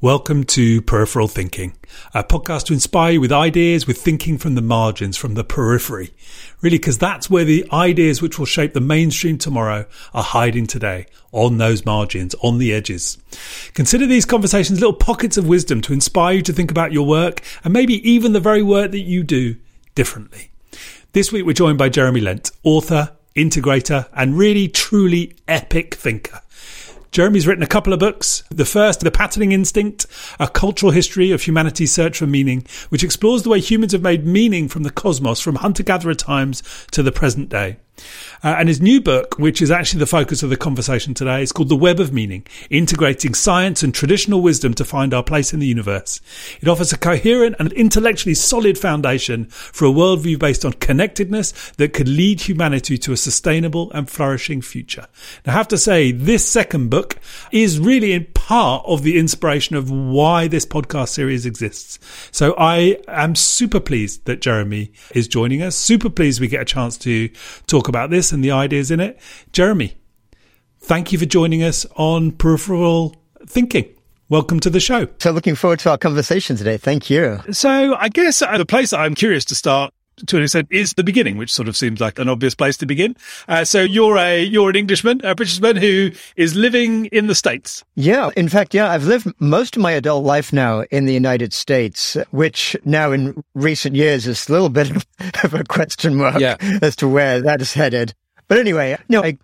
Welcome to Peripheral Thinking, a podcast to inspire you with ideas, with thinking from the margins, from the periphery. Really, because that's where the ideas which will shape the mainstream tomorrow are hiding today, on those margins, on the edges. Consider these conversations little pockets of wisdom to inspire you to think about your work and maybe even the very work that you do differently. This week we're joined by Jeremy Lent, author, integrator, and really truly epic thinker. Jeremy's written a couple of books. The first, The Patterning Instinct, a cultural history of humanity's search for meaning, which explores the way humans have made meaning from the cosmos from hunter gatherer times to the present day. Uh, and his new book, which is actually the focus of the conversation today, is called The Web of Meaning, integrating science and traditional wisdom to find our place in the universe. It offers a coherent and intellectually solid foundation for a worldview based on connectedness that could lead humanity to a sustainable and flourishing future. Now, I have to say, this second book is really in part of the inspiration of why this podcast series exists. So I am super pleased that Jeremy is joining us, super pleased we get a chance to talk about this and the ideas in it. Jeremy, thank you for joining us on Peripheral Thinking. Welcome to the show. So, looking forward to our conversation today. Thank you. So, I guess uh, the place that I'm curious to start to an extent is the beginning, which sort of seems like an obvious place to begin. Uh, so you're a you're an Englishman, a Britishman who is living in the states. Yeah, in fact, yeah, I've lived most of my adult life now in the United States, which now in recent years is a little bit of a question mark yeah. as to where that is headed. But anyway, no, I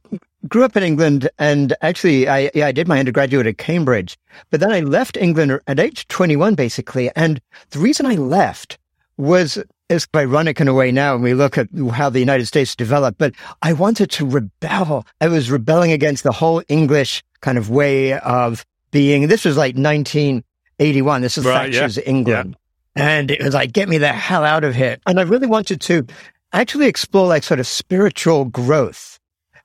grew up in England and actually I, yeah, I did my undergraduate at Cambridge, but then I left England at age 21, basically. And the reason I left was is ironic in a way now when we look at how the United States developed, but I wanted to rebel. I was rebelling against the whole English kind of way of being. This was like 1981. This is right, Thatcher's yeah. England. Yeah. And it was like, get me the hell out of here. And I really wanted to actually explore like sort of spiritual growth.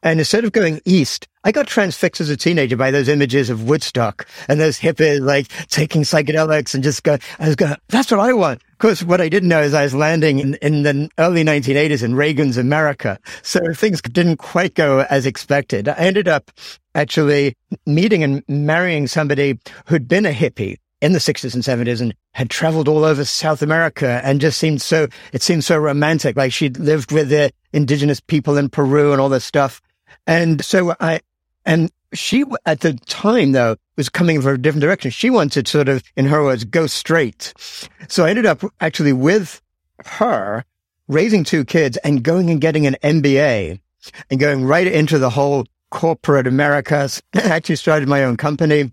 And instead of going east, I got transfixed as a teenager by those images of Woodstock and those hippies like taking psychedelics and just go, I was going, that's what I want. Of course, what I didn't know is I was landing in, in the early 1980s in Reagan's America. So things didn't quite go as expected. I ended up actually meeting and marrying somebody who'd been a hippie in the 60s and 70s and had traveled all over South America and just seemed so, it seemed so romantic. Like she'd lived with the indigenous people in Peru and all this stuff. And so I, and she at the time though was coming from a different direction. She wanted sort of, in her words, go straight. So I ended up actually with her raising two kids and going and getting an MBA and going right into the whole corporate America. I actually started my own company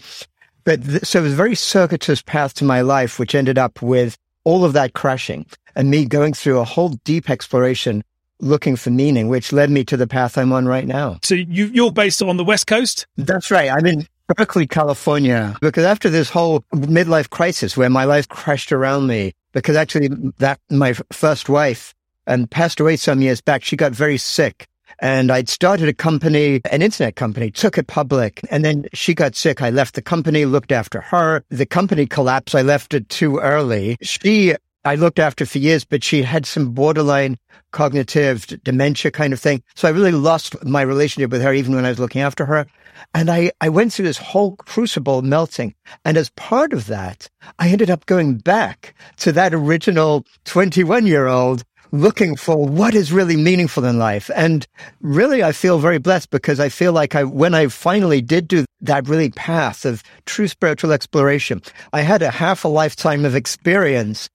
but th- so it was a very circuitous path to my life, which ended up with all of that crashing and me going through a whole deep exploration looking for meaning, which led me to the path I'm on right now. So you, you're based on the West Coast? That's right. I'm in Berkeley, California, because after this whole midlife crisis where my life crashed around me, because actually that my first wife and um, passed away some years back, she got very sick and I'd started a company, an internet company, took it public. And then she got sick. I left the company, looked after her. The company collapsed. I left it too early. She, I looked after for years, but she had some borderline cognitive dementia kind of thing. So I really lost my relationship with her even when I was looking after her. And I, I went through this whole crucible melting. And as part of that, I ended up going back to that original 21 year old looking for what is really meaningful in life. And really, I feel very blessed because I feel like I, when I finally did do that really path of true spiritual exploration, I had a half a lifetime of experience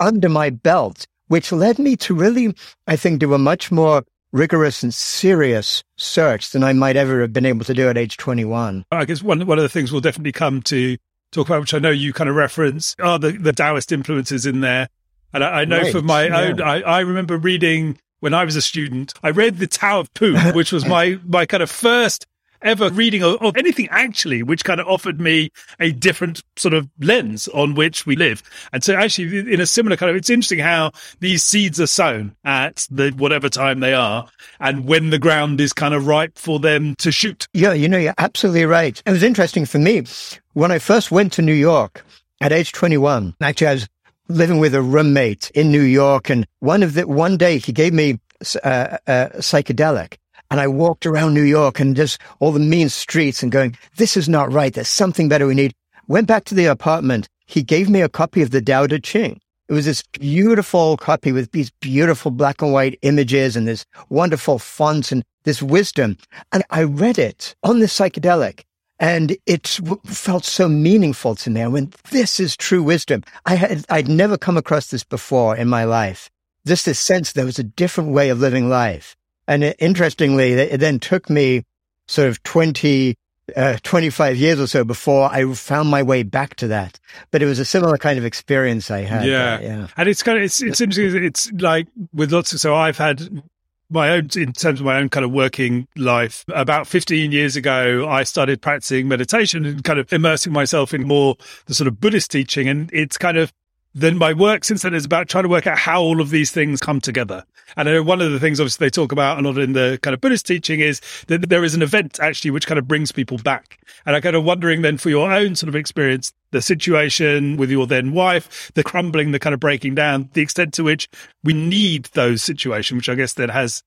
under my belt, which led me to really, I think, do a much more rigorous and serious search than I might ever have been able to do at age 21. I guess one, one of the things we'll definitely come to talk about, which I know you kind of reference, are the, the Taoist influences in there. And I, I know right. from my yeah. own, I, I remember reading when I was a student, I read The Tao of Pooh, which was my, my kind of first ever reading of, of, anything actually, which kind of offered me a different sort of lens on which we live. And so actually in a similar kind of, it's interesting how these seeds are sown at the whatever time they are and when the ground is kind of ripe for them to shoot. Yeah, you know, you're absolutely right. It was interesting for me when I first went to New York at age 21. Actually, I was living with a roommate in New York. And one of the, one day he gave me uh, a psychedelic and I walked around New York and just all the mean streets and going, this is not right. There's something better we need. went back to the apartment. He gave me a copy of the Tao Te Ching. It was this beautiful copy with these beautiful black and white images and this wonderful fonts and this wisdom. And I read it on the psychedelic and it felt so meaningful to me. I went, this is true wisdom. I had, I'd never come across this before in my life. Just this sense there was a different way of living life. And it, interestingly, it then took me sort of 20, uh, 25 years or so before I found my way back to that. But it was a similar kind of experience I had. Yeah. There, yeah. And it's kind of, it's, it's interesting. It's like with lots of, so I've had my own, in terms of my own kind of working life, about 15 years ago, I started practicing meditation and kind of immersing myself in more the sort of Buddhist teaching. And it's kind of, then my work since then is about trying to work out how all of these things come together. And I know one of the things, obviously, they talk about a lot in the kind of Buddhist teaching is that there is an event actually which kind of brings people back. And I'm kind of wondering then for your own sort of experience, the situation with your then wife, the crumbling, the kind of breaking down, the extent to which we need those situations, which I guess then has,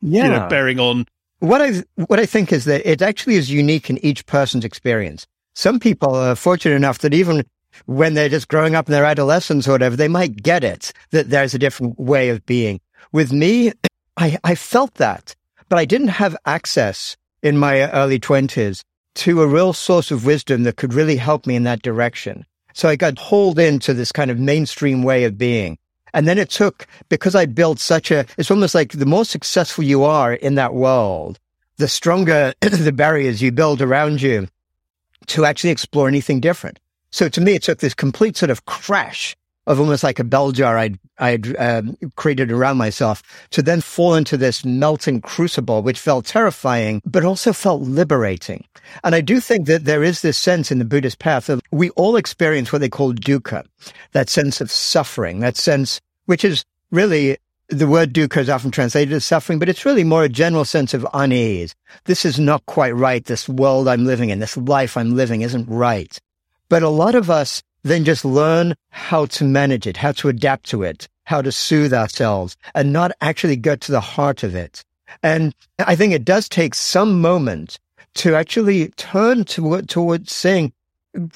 yeah. you know, bearing on. What I, what I think is that it actually is unique in each person's experience. Some people are fortunate enough that even when they're just growing up in their adolescence or whatever, they might get it that there's a different way of being. With me, I, I felt that, but I didn't have access in my early twenties to a real source of wisdom that could really help me in that direction. So I got hauled into this kind of mainstream way of being. And then it took, because I built such a, it's almost like the more successful you are in that world, the stronger the barriers you build around you to actually explore anything different. So to me, it took this complete sort of crash of almost like a bell jar I'd, I'd um, created around myself to then fall into this melting crucible, which felt terrifying, but also felt liberating. And I do think that there is this sense in the Buddhist path that we all experience what they call dukkha, that sense of suffering, that sense, which is really the word dukkha is often translated as suffering, but it's really more a general sense of unease. This is not quite right. This world I'm living in, this life I'm living isn't right. But a lot of us then just learn how to manage it, how to adapt to it, how to soothe ourselves and not actually get to the heart of it. And I think it does take some moment to actually turn toward, towards saying,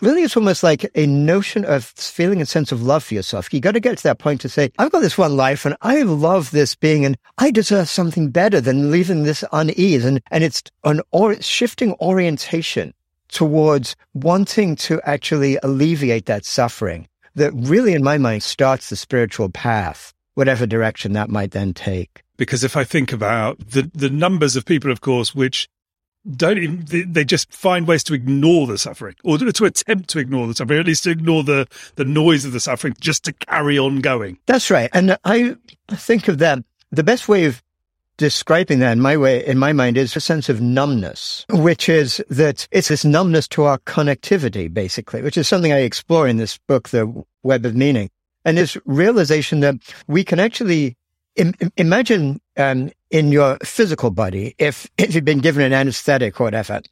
really it's almost like a notion of feeling a sense of love for yourself. You got to get to that point to say, I've got this one life and I love this being and I deserve something better than leaving this unease. And, and it's an or, shifting orientation towards wanting to actually alleviate that suffering that really, in my mind, starts the spiritual path, whatever direction that might then take. Because if I think about the, the numbers of people, of course, which don't even, they, they, just find ways to ignore the suffering or to attempt to ignore the suffering, or at least to ignore the, the noise of the suffering just to carry on going. That's right. And I think of them, The best way of describing that in my way, in my mind, is a sense of numbness, which is that it's this numbness to our connectivity, basically, which is something I explore in this book, The Web of Meaning. And this realization that we can actually Im- imagine um, in your physical body, if, if you've been given an anesthetic or whatever,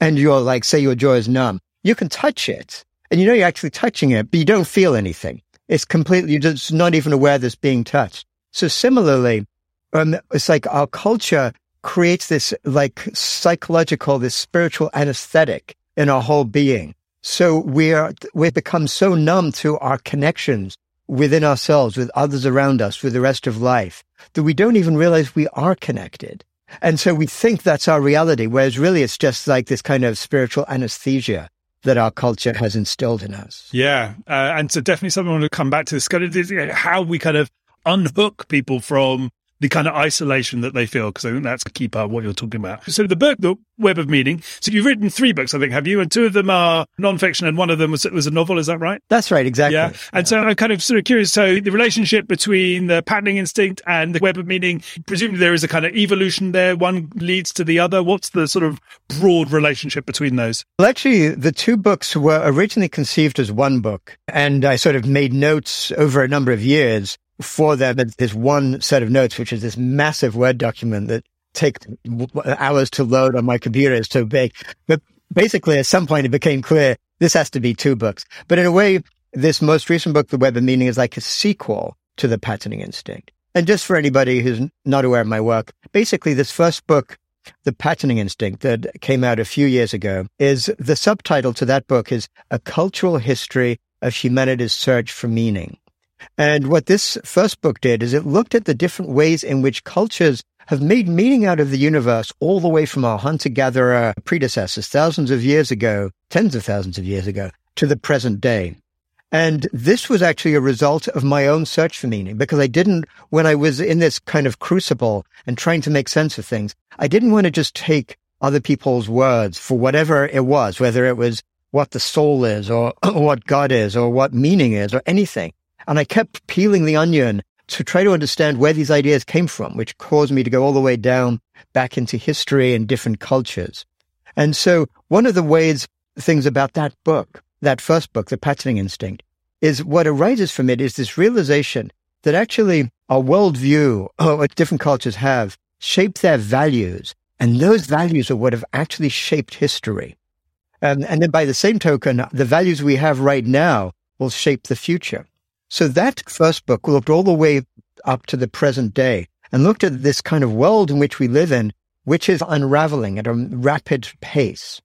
and you're like, say your jaw is numb, you can touch it and you know you're actually touching it, but you don't feel anything. It's completely, you're just not even aware that's being touched. So similarly, um, it's like our culture creates this like psychological, this spiritual anesthetic in our whole being. So we're, we've become so numb to our connections within ourselves, with others around us, with the rest of life, that we don't even realize we are connected. And so we think that's our reality, whereas really it's just like this kind of spiritual anesthesia that our culture has instilled in us. Yeah. Uh, and so definitely something I want to come back to this kind of how we kind of unhook people from the kind of isolation that they feel, because I think that's a key part of what you're talking about. So the book, The Web of Meaning, so you've written three books, I think, have you? And two of them are nonfiction and one of them was, was a novel, is that right? That's right, exactly. Yeah. And yeah. so I'm kind of sort of curious. So the relationship between the patterning instinct and the Web of Meaning, presumably there is a kind of evolution there. One leads to the other. What's the sort of broad relationship between those? Well, actually, the two books were originally conceived as one book and I sort of made notes over a number of years for them there's one set of notes, which is this massive Word document that takes hours to load on my computer. It's so big. But basically, at some point, it became clear this has to be two books. But in a way, this most recent book, The Web of Meaning, is like a sequel to The Patterning Instinct. And just for anybody who's not aware of my work, basically, this first book The Patterning Instinct that came out a few years ago is the subtitle to that book is A Cultural History of Humanity's Search for Meaning. And what this first book did is it looked at the different ways in which cultures have made meaning out of the universe all the way from our hunter-gatherer predecessors thousands of years ago, tens of thousands of years ago, to the present day. And this was actually a result of my own search for meaning because I didn't, when I was in this kind of crucible and trying to make sense of things, I didn't want to just take other people's words for whatever it was, whether it was what the soul is or what God is or what meaning is or anything. And I kept peeling the onion to try to understand where these ideas came from, which caused me to go all the way down back into history and different cultures. And so one of the ways things about that book that first book, The Patterning Instinct, is what arises from it is this realization that actually our worldview, or what different cultures have, shape their values. And those values are what have actually shaped history. and then by the same token, the values we have right now will shape the future. So that first book looked all the way up to the present day and looked at this kind of world in which we live in, which is unraveling at a rapid pace.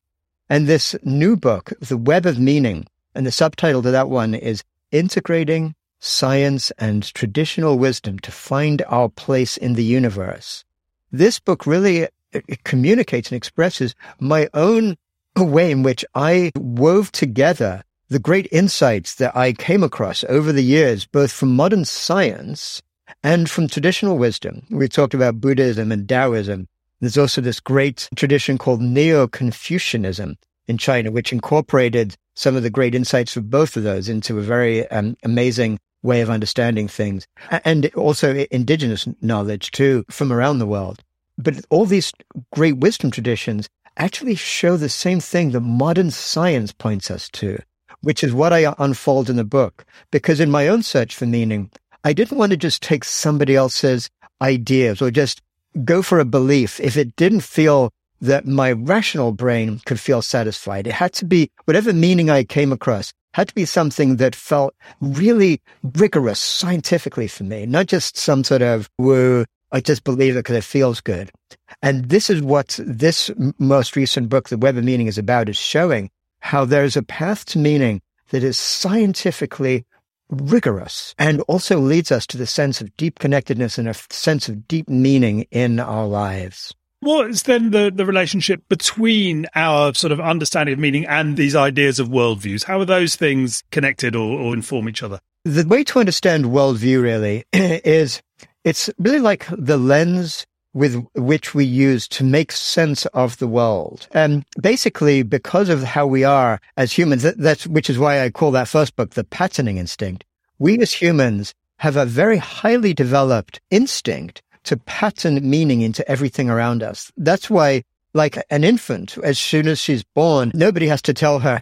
And this new book, The Web of Meaning, and the subtitle to that one is Integrating Science and Traditional Wisdom to Find Our Place in the Universe. This book really uh, communicates and expresses my own way in which I wove together the great insights that I came across over the years, both from modern science and from traditional wisdom. We talked about Buddhism and Taoism there's also this great tradition called Neo-Confucianism in China, which incorporated some of the great insights of both of those into a very um, amazing way of understanding things and also indigenous knowledge too from around the world. But all these great wisdom traditions actually show the same thing that modern science points us to, which is what I unfold in the book. Because in my own search for meaning, I didn't want to just take somebody else's ideas or just go for a belief if it didn't feel that my rational brain could feel satisfied. It had to be whatever meaning I came across had to be something that felt really rigorous scientifically for me, not just some sort of woo, I just believe it because it feels good. And this is what this most recent book, The Web of Meaning, is about, is showing how there's a path to meaning that is scientifically rigorous and also leads us to the sense of deep connectedness and a sense of deep meaning in our lives. What is then the, the relationship between our sort of understanding of meaning and these ideas of worldviews? How are those things connected or, or inform each other? The way to understand worldview really is it's really like the lens with which we use to make sense of the world. And basically, because of how we are as humans, that, that's, which is why I call that first book the patterning instinct. We as humans have a very highly developed instinct to pattern meaning into everything around us. That's why, like an infant, as soon as she's born, nobody has to tell her,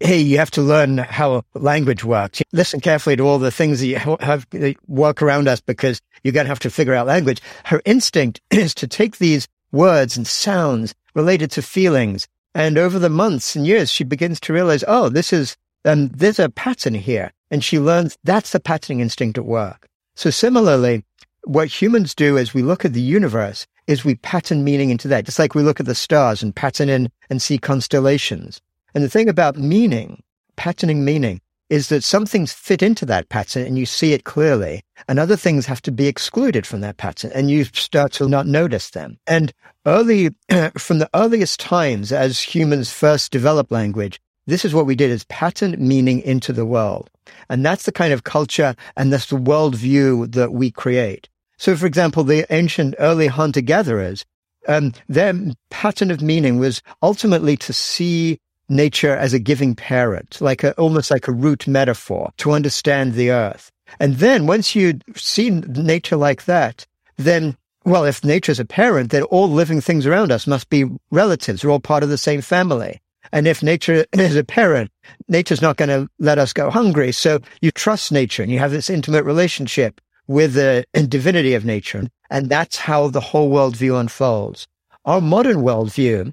hey, you have to learn how language works. Listen carefully to all the things that you have work around us because you're going to have to figure out language. Her instinct is to take these words and sounds related to feelings. And over the months and years, she begins to realize, oh, this is, um, there's a pattern here. And she learns that's the patterning instinct at work. So similarly, what humans do as we look at the universe is we pattern meaning into that, just like we look at the stars and pattern in and see constellations. And the thing about meaning, patterning meaning, is that some things fit into that pattern and you see it clearly, and other things have to be excluded from that pattern and you start to not notice them. And early, from the earliest times as humans first developed language, this is what we did is pattern meaning into the world. And that's the kind of culture and that's the worldview that we create. So, for example, the ancient early hunter gatherers, um, their pattern of meaning was ultimately to see nature as a giving parent, like a, almost like a root metaphor to understand the earth. And then once you see nature like that, then, well, if nature's a parent, then all living things around us must be relatives. We're all part of the same family. And if nature is a parent, nature's not going to let us go hungry. So you trust nature and you have this intimate relationship with the divinity of nature. And that's how the whole worldview unfolds. Our modern worldview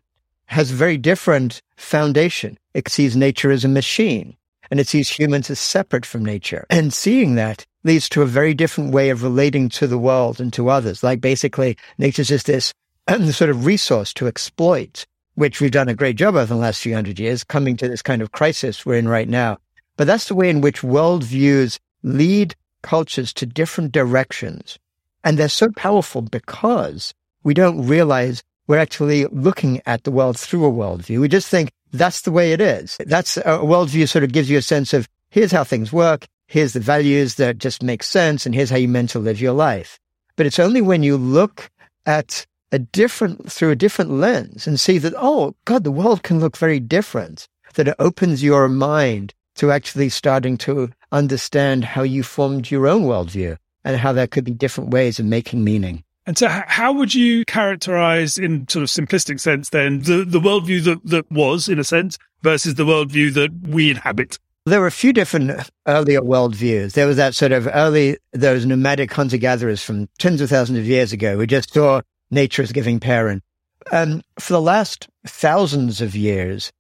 has a very different foundation. It sees nature as a machine and it sees humans as separate from nature. And seeing that leads to a very different way of relating to the world and to others. Like basically nature's just this sort of resource to exploit, which we've done a great job of in the last few hundred years, coming to this kind of crisis we're in right now. But that's the way in which worldviews lead cultures to different directions. And they're so powerful because we don't realize we're actually looking at the world through a worldview. We just think that's the way it is. That's a worldview sort of gives you a sense of here's how things work. Here's the values that just make sense. And here's how you meant to live your life. But it's only when you look at a different, through a different lens and see that, oh God, the world can look very different, that it opens your mind to actually starting to understand how you formed your own worldview and how there could be different ways of making meaning. And so, how would you characterize, in sort of simplistic sense, then the, the worldview that, that was, in a sense, versus the worldview that we inhabit? There were a few different earlier worldviews. There was that sort of early, those nomadic hunter gatherers from tens of thousands of years ago who just saw nature as giving parent. And for the last thousands of years,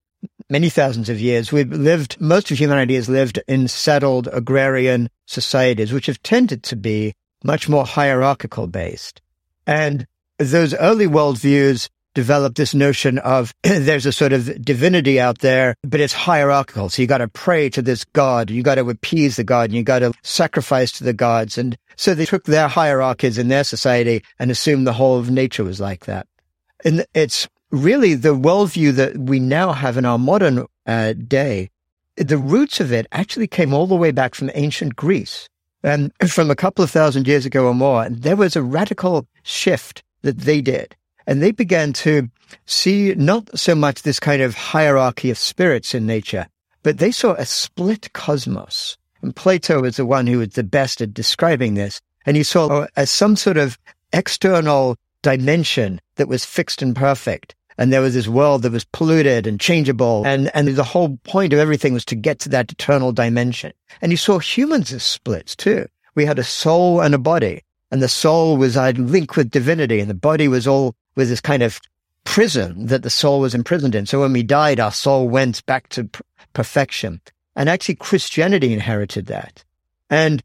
many thousands of years, we've lived, most of humanity has lived in settled agrarian societies, which have tended to be much more hierarchical based. And those early worldviews developed this notion of there's a sort of divinity out there, but it's hierarchical. So you got to pray to this God. You got to appease the God and you got to sacrifice to the gods. And so they took their hierarchies in their society and assumed the whole of nature was like that. And it's really the worldview that we now have in our modern uh, day. The roots of it actually came all the way back from ancient Greece and from a couple of thousand years ago or more. There was a radical shift that they did and they began to see not so much this kind of hierarchy of spirits in nature, but they saw a split cosmos. And Plato is the one who was the best at describing this. And he saw as some sort of external dimension that was fixed and perfect. And there was this world that was polluted and changeable. And, and the whole point of everything was to get to that eternal dimension. And you saw humans as splits too. We had a soul and a body and the soul was uh, I'd link with divinity and the body was all with this kind of prison that the soul was imprisoned in. So when we died, our soul went back to perfection. And actually Christianity inherited that. And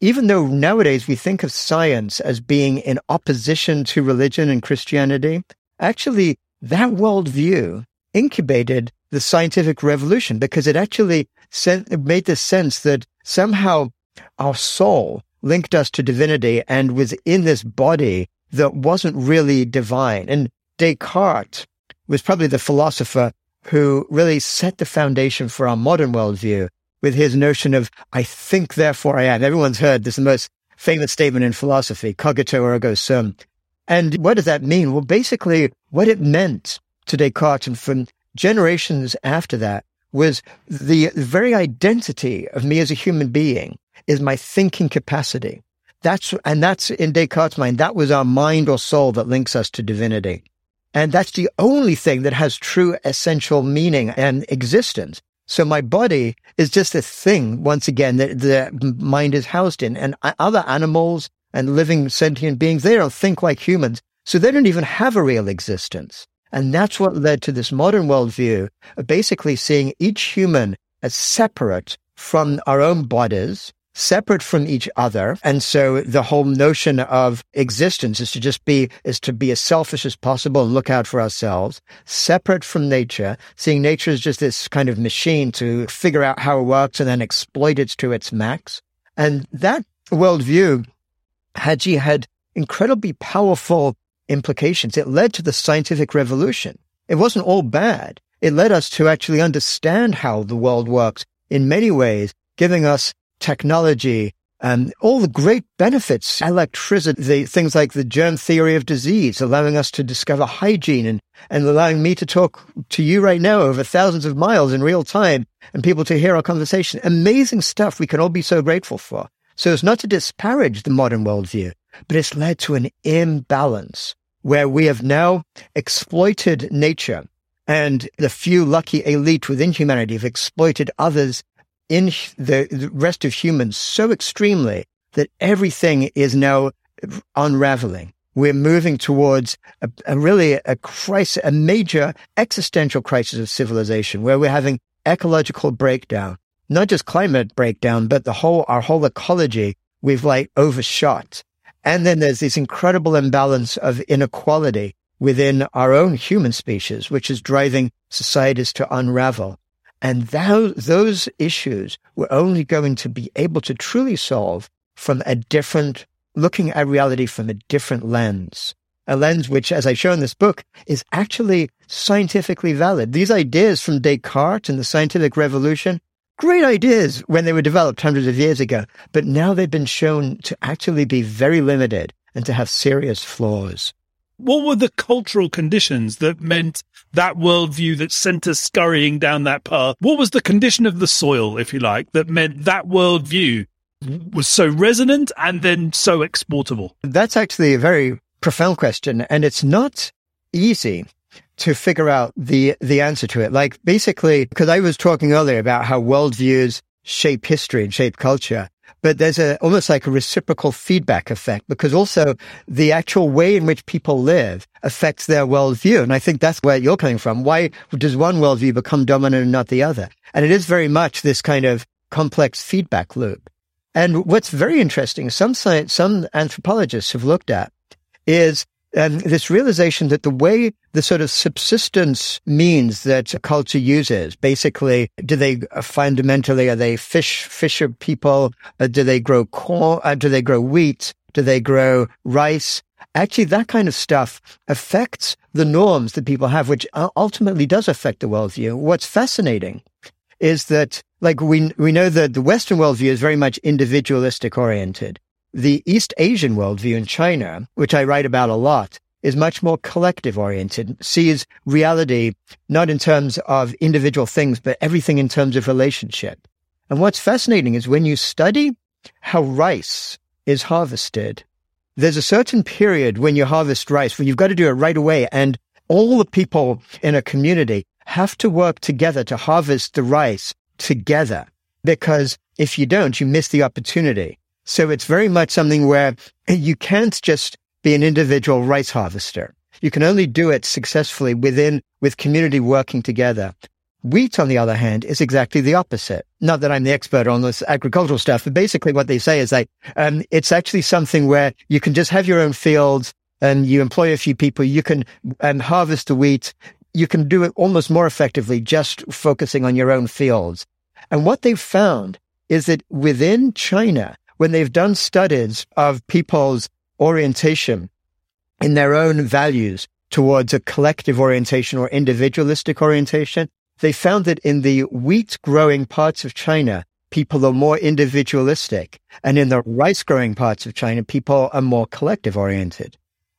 even though nowadays we think of science as being in opposition to religion and Christianity, actually that worldview incubated the scientific revolution because it actually sent, it made the sense that somehow our soul linked us to divinity and was in this body that wasn't really divine. And Descartes was probably the philosopher who really set the foundation for our modern worldview with his notion of, I think, therefore I am. Everyone's heard this is the most famous statement in philosophy, cogito ergo sum. And what does that mean? Well, basically, what it meant to Descartes and from generations after that was the very identity of me as a human being is my thinking capacity. That's, and that's in Descartes' mind, that was our mind or soul that links us to divinity. And that's the only thing that has true essential meaning and existence. So my body is just a thing, once again, that the mind is housed in. And other animals and living sentient beings, they don't think like humans. So they don't even have a real existence. And that's what led to this modern worldview of basically seeing each human as separate from our own bodies separate from each other. And so the whole notion of existence is to just be, is to be as selfish as possible and look out for ourselves, separate from nature, seeing nature as just this kind of machine to figure out how it works and then exploit it to its max. And that worldview, Haji, had incredibly powerful implications. It led to the scientific revolution. It wasn't all bad. It led us to actually understand how the world works in many ways, giving us technology, and all the great benefits, electricity, the, things like the germ theory of disease, allowing us to discover hygiene and, and allowing me to talk to you right now over thousands of miles in real time and people to hear our conversation. Amazing stuff we can all be so grateful for. So it's not to disparage the modern worldview, but it's led to an imbalance where we have now exploited nature and the few lucky elite within humanity have exploited others in the rest of humans so extremely that everything is now unraveling. We're moving towards a, a really a crisis, a major existential crisis of civilization where we're having ecological breakdown, not just climate breakdown, but the whole, our whole ecology we've like overshot. And then there's this incredible imbalance of inequality within our own human species, which is driving societies to unravel. And those, those issues we're only going to be able to truly solve from a different, looking at reality from a different lens. A lens which, as I show in this book, is actually scientifically valid. These ideas from Descartes and the scientific revolution, great ideas when they were developed hundreds of years ago, but now they've been shown to actually be very limited and to have serious flaws what were the cultural conditions that meant that worldview that sent us scurrying down that path? What was the condition of the soil, if you like, that meant that worldview was so resonant and then so exportable? That's actually a very profound question, and it's not easy to figure out the the answer to it. Like basically, because I was talking earlier about how worldviews shape history and shape culture but there's a almost like a reciprocal feedback effect because also the actual way in which people live affects their worldview. And I think that's where you're coming from. Why does one worldview become dominant and not the other? And it is very much this kind of complex feedback loop. And what's very interesting, some science, some anthropologists have looked at is and this realization that the way the sort of subsistence means that a culture uses, basically, do they fundamentally, are they fish, fisher people? Uh, do they grow corn? Uh, do they grow wheat? Do they grow rice? Actually, that kind of stuff affects the norms that people have, which ultimately does affect the worldview. What's fascinating is that, like, we, we know that the Western worldview is very much individualistic oriented. The East Asian worldview in China, which I write about a lot, is much more collective oriented, sees reality not in terms of individual things, but everything in terms of relationship. And what's fascinating is when you study how rice is harvested, there's a certain period when you harvest rice when you've got to do it right away. And all the people in a community have to work together to harvest the rice together. Because if you don't, you miss the opportunity. So it's very much something where you can't just be an individual rice harvester. You can only do it successfully within, with community working together. Wheat, on the other hand, is exactly the opposite. Not that I'm the expert on this agricultural stuff, but basically what they say is like, um, it's actually something where you can just have your own fields and you employ a few people. You can um, harvest the wheat. You can do it almost more effectively just focusing on your own fields. And what they've found is that within China, when they've done studies of people's orientation in their own values towards a collective orientation or individualistic orientation, they found that in the wheat growing parts of China, people are more individualistic. And in the rice growing parts of China, people are more collective oriented.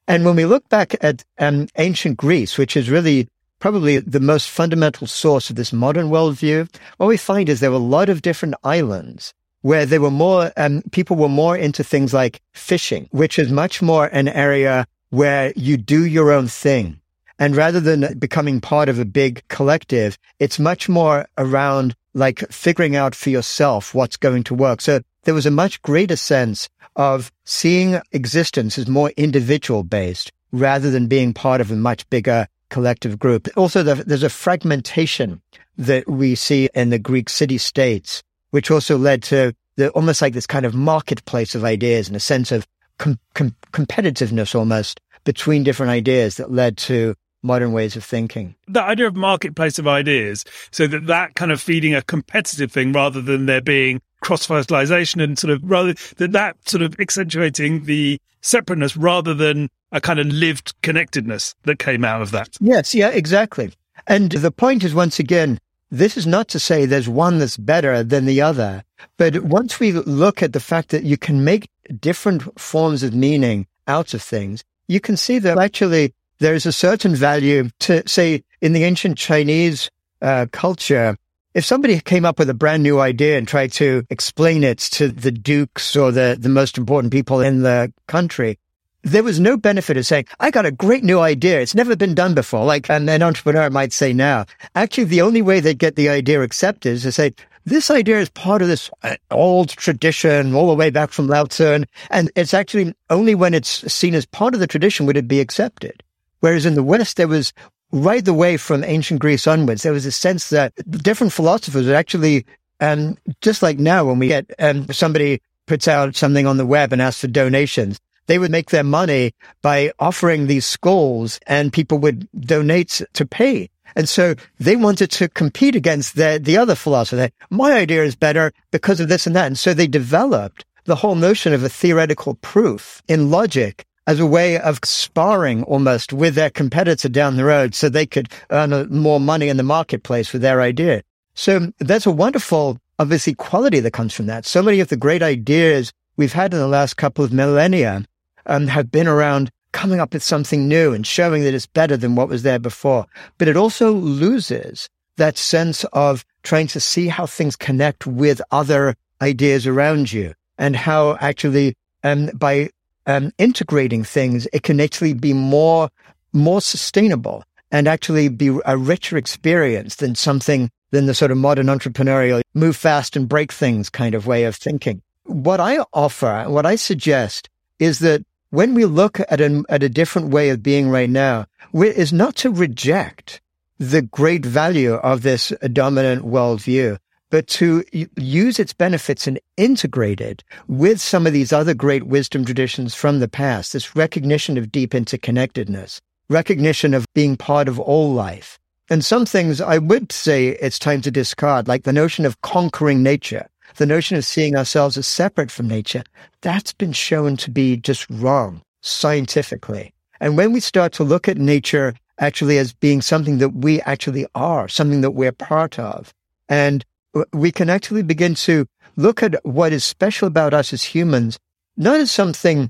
And when we look back at um, ancient Greece, which is really probably the most fundamental source of this modern worldview, what we find is there were a lot of different islands where they were more, um, people were more into things like fishing, which is much more an area where you do your own thing. And rather than becoming part of a big collective, it's much more around like figuring out for yourself what's going to work. So there was a much greater sense of seeing existence as more individual based rather than being part of a much bigger collective group. Also, there's a fragmentation that we see in the Greek city states which also led to the almost like this kind of marketplace of ideas and a sense of com- com- competitiveness almost between different ideas that led to modern ways of thinking. The idea of marketplace of ideas, so that that kind of feeding a competitive thing rather than there being cross fertilization and sort of rather that that sort of accentuating the separateness rather than a kind of lived connectedness that came out of that. Yes, yeah, exactly. And the point is once again this is not to say there's one that's better than the other, but once we look at the fact that you can make different forms of meaning out of things, you can see that actually there's a certain value to say in the ancient Chinese uh, culture. If somebody came up with a brand new idea and tried to explain it to the dukes or the, the most important people in the country, there was no benefit of saying, I got a great new idea. It's never been done before. Like an, an entrepreneur might say now. Actually, the only way they get the idea accepted is to say, this idea is part of this uh, old tradition all the way back from Lao Tzu. And it's actually only when it's seen as part of the tradition would it be accepted. Whereas in the West, there was right the way from ancient Greece onwards, there was a sense that different philosophers would actually, and um, just like now when we get um, somebody puts out something on the web and asks for donations, they would make their money by offering these schools and people would donate to pay. And so they wanted to compete against the, the other philosophy. My idea is better because of this and that. And so they developed the whole notion of a theoretical proof in logic as a way of sparring almost with their competitor down the road so they could earn more money in the marketplace with their idea. So there's a wonderful, obviously, quality that comes from that. So many of the great ideas we've had in the last couple of millennia um, have been around coming up with something new and showing that it's better than what was there before. But it also loses that sense of trying to see how things connect with other ideas around you and how actually um, by um, integrating things, it can actually be more more sustainable and actually be a richer experience than something than the sort of modern entrepreneurial move fast and break things kind of way of thinking. What I offer, what I suggest is that when we look at a, at a different way of being right now, is not to reject the great value of this dominant worldview, but to use its benefits and integrate it with some of these other great wisdom traditions from the past, this recognition of deep interconnectedness, recognition of being part of all life. And some things I would say it's time to discard, like the notion of conquering nature the notion of seeing ourselves as separate from nature, that's been shown to be just wrong scientifically. And when we start to look at nature actually as being something that we actually are, something that we're part of, and we can actually begin to look at what is special about us as humans, not as something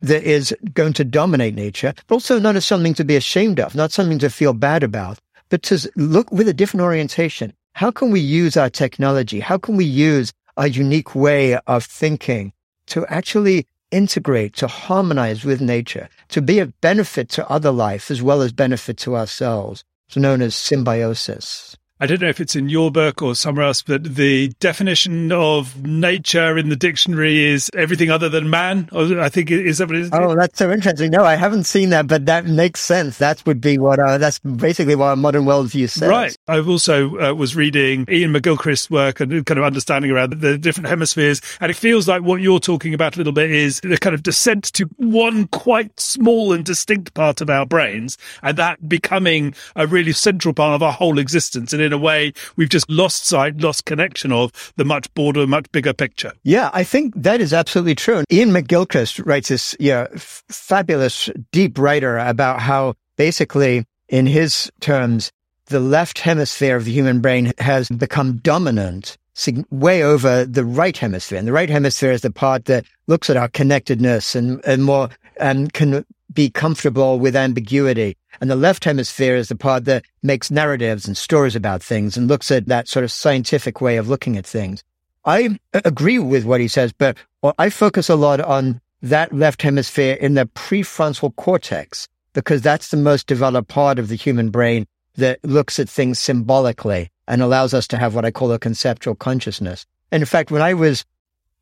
that is going to dominate nature, but also not as something to be ashamed of, not something to feel bad about, but to look with a different orientation. How can we use our technology? How can we use a unique way of thinking to actually integrate, to harmonize with nature, to be of benefit to other life as well as benefit to ourselves. It's known as symbiosis. I don't know if it's in your book or somewhere else, but the definition of nature in the dictionary is everything other than man. I think is that what it is? Oh, that's so interesting. No, I haven't seen that, but that makes sense. That would be what uh, that's basically what a modern worldview says. Right. I've also uh, was reading Iain McGilchrist's work and kind of understanding around the different hemispheres, and it feels like what you're talking about a little bit is the kind of descent to one quite small and distinct part of our brains, and that becoming a really central part of our whole existence. And in a way we've just lost sight, lost connection of the much broader, much bigger picture. Yeah, I think that is absolutely true. Iain McGilchrist writes this yeah, f- fabulous, deep writer about how basically, in his terms, the left hemisphere of the human brain has become dominant way over the right hemisphere. And the right hemisphere is the part that looks at our connectedness and, and more and can be comfortable with ambiguity. And the left hemisphere is the part that makes narratives and stories about things and looks at that sort of scientific way of looking at things. I agree with what he says, but I focus a lot on that left hemisphere in the prefrontal cortex because that's the most developed part of the human brain that looks at things symbolically and allows us to have what I call a conceptual consciousness. And in fact, when I was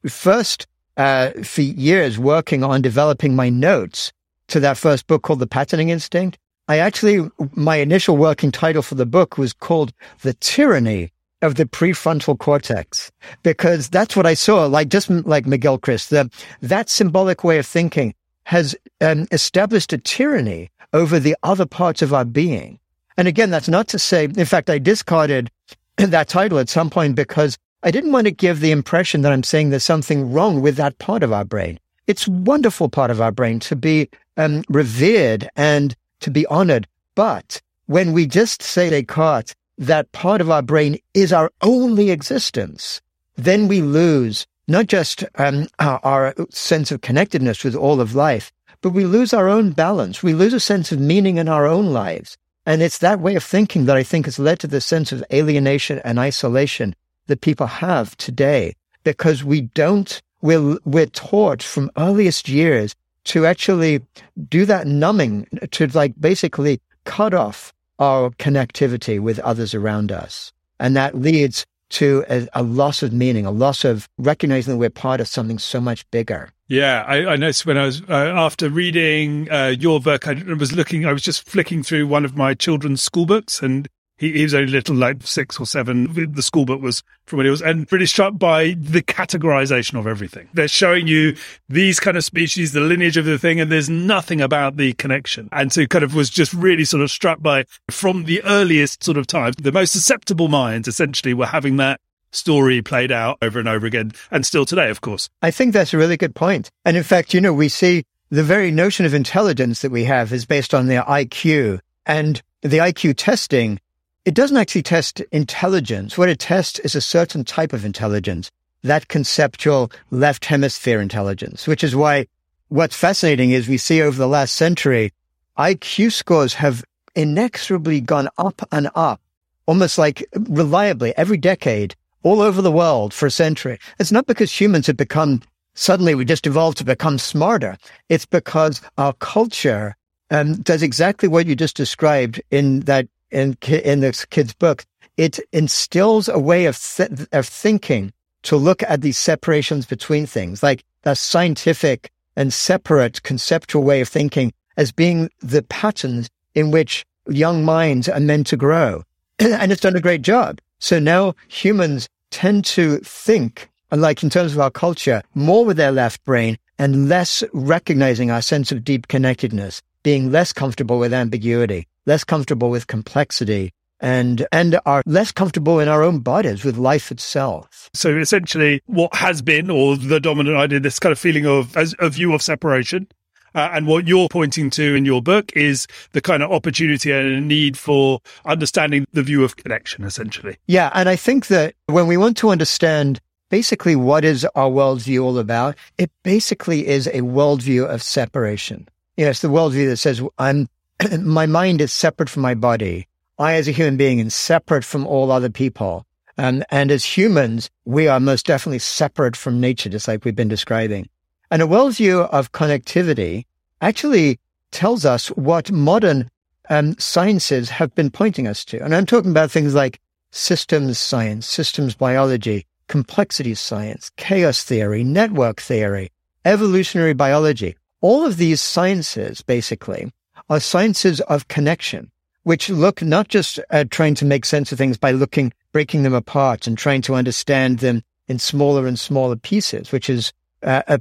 first uh, for years working on developing my notes to that first book called The Patterning Instinct, I actually, my initial working title for the book was called The Tyranny of the Prefrontal Cortex, because that's what I saw, like just like McGilchrist, the, that symbolic way of thinking has um, established a tyranny over the other parts of our being. And again, that's not to say, in fact, I discarded that title at some point because I didn't want to give the impression that I'm saying there's something wrong with that part of our brain. It's wonderful part of our brain to be um, revered and to be honored. But when we just say Descartes, that part of our brain is our only existence, then we lose not just um, our, our sense of connectedness with all of life, but we lose our own balance. We lose a sense of meaning in our own lives. And it's that way of thinking that I think has led to the sense of alienation and isolation that people have today because we don't, we're, we're taught from earliest years to actually do that numbing, to like basically cut off our connectivity with others around us. And that leads to a, a, loss of meaning, a loss of recognizing that we're part of something so much bigger. Yeah, I, I noticed when I was uh, after reading uh, your book, I was looking, I was just flicking through one of my children's school books, and he, he, was only little, like six or seven. The school book was from when he was, and really struck by the categorization of everything. They're showing you these kind of species, the lineage of the thing, and there's nothing about the connection. And so kind of was just really sort of struck by from the earliest sort of times, the most susceptible minds essentially were having that story played out over and over again, and still today, of course. I think that's a really good point. And in fact, you know, we see the very notion of intelligence that we have is based on their IQ. And the IQ testing it doesn't actually test intelligence. What it tests is a certain type of intelligence, that conceptual left hemisphere intelligence, which is why what's fascinating is we see over the last century, IQ scores have inexorably gone up and up, almost like reliably every decade all over the world for a century. It's not because humans have become suddenly we just evolved to become smarter. It's because our culture um, does exactly what you just described in that in in this kid's book, it instills a way of th- of thinking to look at these separations between things, like the scientific and separate conceptual way of thinking as being the patterns in which young minds are meant to grow. and it's done a great job. So now humans tend to think, like in terms of our culture, more with their left brain and less recognizing our sense of deep connectedness, being less comfortable with ambiguity less comfortable with complexity and and are less comfortable in our own bodies with life itself. So essentially, what has been, or the dominant idea, this kind of feeling of as a view of separation, uh, and what you're pointing to in your book is the kind of opportunity and need for understanding the view of connection, essentially. Yeah, and I think that when we want to understand basically what is our worldview all about, it basically is a worldview of separation. Yes, the worldview that says I'm my mind is separate from my body. I, as a human being, am separate from all other people. Um, and as humans, we are most definitely separate from nature, just like we've been describing. And a worldview of connectivity actually tells us what modern um, sciences have been pointing us to. And I'm talking about things like systems science, systems biology, complexity science, chaos theory, network theory, evolutionary biology. All of these sciences, basically, are sciences of connection, which look not just at trying to make sense of things by looking, breaking them apart and trying to understand them in smaller and smaller pieces, which is uh, a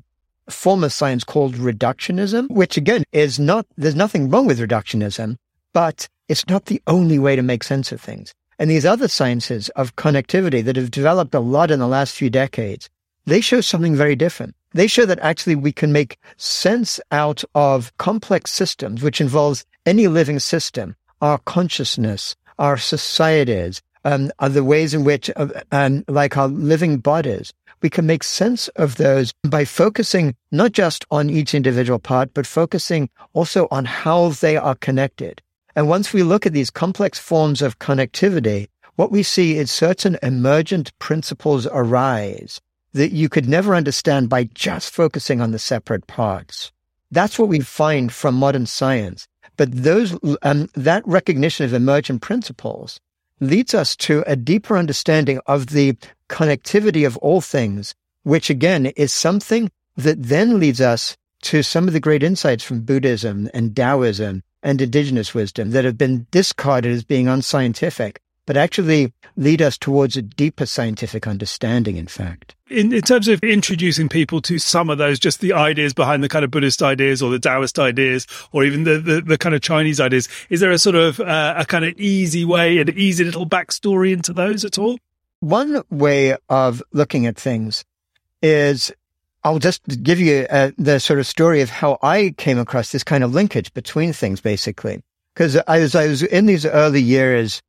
form of science called reductionism, which again is not, there's nothing wrong with reductionism, but it's not the only way to make sense of things. And these other sciences of connectivity that have developed a lot in the last few decades, they show something very different. They show that actually we can make sense out of complex systems, which involves any living system, our consciousness, our societies, um, are the ways in which, uh, um, like our living bodies, we can make sense of those by focusing not just on each individual part, but focusing also on how they are connected. And once we look at these complex forms of connectivity, what we see is certain emergent principles arise that you could never understand by just focusing on the separate parts. That's what we find from modern science. But those, um, that recognition of emergent principles leads us to a deeper understanding of the connectivity of all things, which again is something that then leads us to some of the great insights from Buddhism and Taoism and indigenous wisdom that have been discarded as being unscientific but actually lead us towards a deeper scientific understanding, in fact. In, in, terms of introducing people to some of those, just the ideas behind the kind of Buddhist ideas or the Taoist ideas or even the, the, the kind of Chinese ideas, is there a sort of uh, a kind of easy way, an easy little backstory into those at all? One way of looking at things is I'll just give you uh, the sort of story of how I came across this kind of linkage between things, basically. Because as I was in these early years,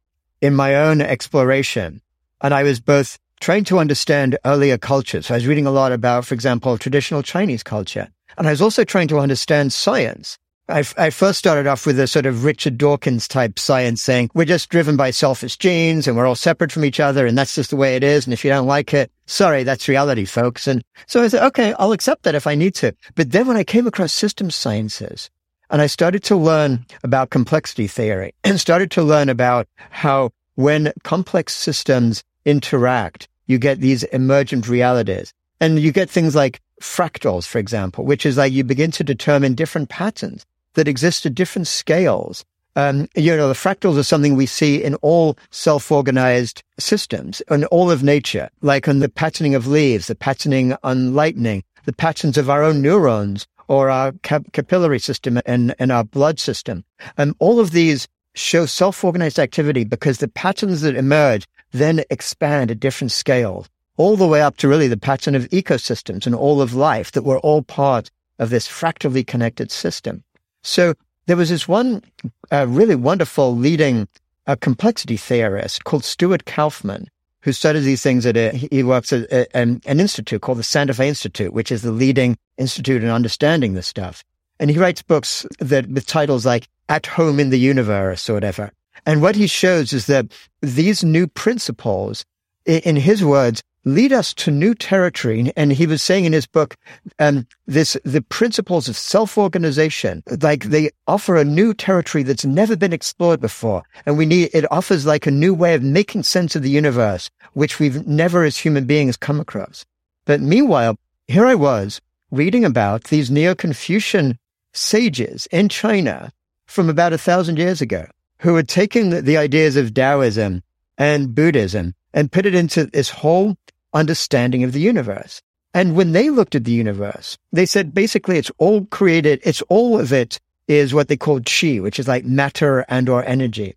in my own exploration. And I was both trying to understand earlier cultures. So I was reading a lot about, for example, traditional Chinese culture. And I was also trying to understand science. I, I first started off with a sort of Richard Dawkins type science saying we're just driven by selfish genes and we're all separate from each other and that's just the way it is. And if you don't like it, sorry, that's reality, folks. And so I said, okay, I'll accept that if I need to. But then when I came across systems sciences, and I started to learn about complexity theory and started to learn about how when complex systems interact, you get these emergent realities. And you get things like fractals, for example, which is like you begin to determine different patterns that exist at different scales um, you know, the fractals are something we see in all self-organized systems, in all of nature, like on the patterning of leaves, the patterning on lightning, the patterns of our own neurons or our cap- capillary system and, and our blood system. And all of these show self-organized activity because the patterns that emerge then expand at different scales, all the way up to really the pattern of ecosystems and all of life that we're all part of this fractally connected system. So there was this one uh, really wonderful leading uh, complexity theorist called Stuart Kauffman, who studies these things at a, he works at a, an, an institute called the Santa Fe Institute, which is the leading institute in understanding this stuff. And he writes books that with titles like At Home in the Universe or whatever. And what he shows is that these new principles, in his words, lead us to new territory. And he was saying in his book, um, this, the principles of self-organization, like they offer a new territory that's never been explored before. And we need, it offers like a new way of making sense of the universe, which we've never as human beings come across. But meanwhile, here I was reading about these Neo-Confucian sages in China from about a thousand years ago who had taken the, the ideas of Taoism and Buddhism and put it into this whole understanding of the universe. And when they looked at the universe, they said basically it's all created, it's all of it is what they called chi, which is like matter and or energy.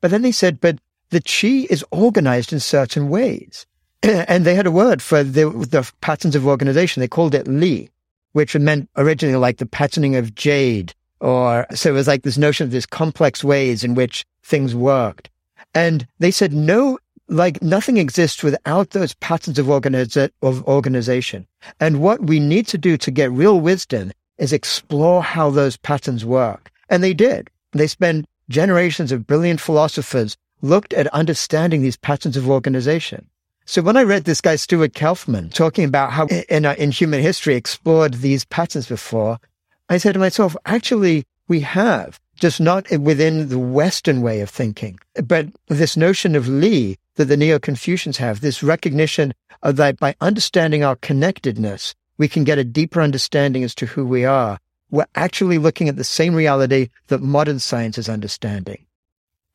But then they said, but the chi is organized in certain ways. and they had a word for the, the patterns of organization. They called it li, which meant originally like the patterning of jade or so it was like this notion of these complex ways in which things worked. And they said no like nothing exists without those patterns of, of organization. And what we need to do to get real wisdom is explore how those patterns work. And they did. They spent generations of brilliant philosophers looked at understanding these patterns of organization. So when I read this guy, Stuart Kauffman, talking about how in, uh, in human history explored these patterns before, I said to myself, actually, we have, just not within the Western way of thinking, but this notion of Li that the Neo-Confucians have, this recognition of that by understanding our connectedness, we can get a deeper understanding as to who we are. We're actually looking at the same reality that modern science is understanding.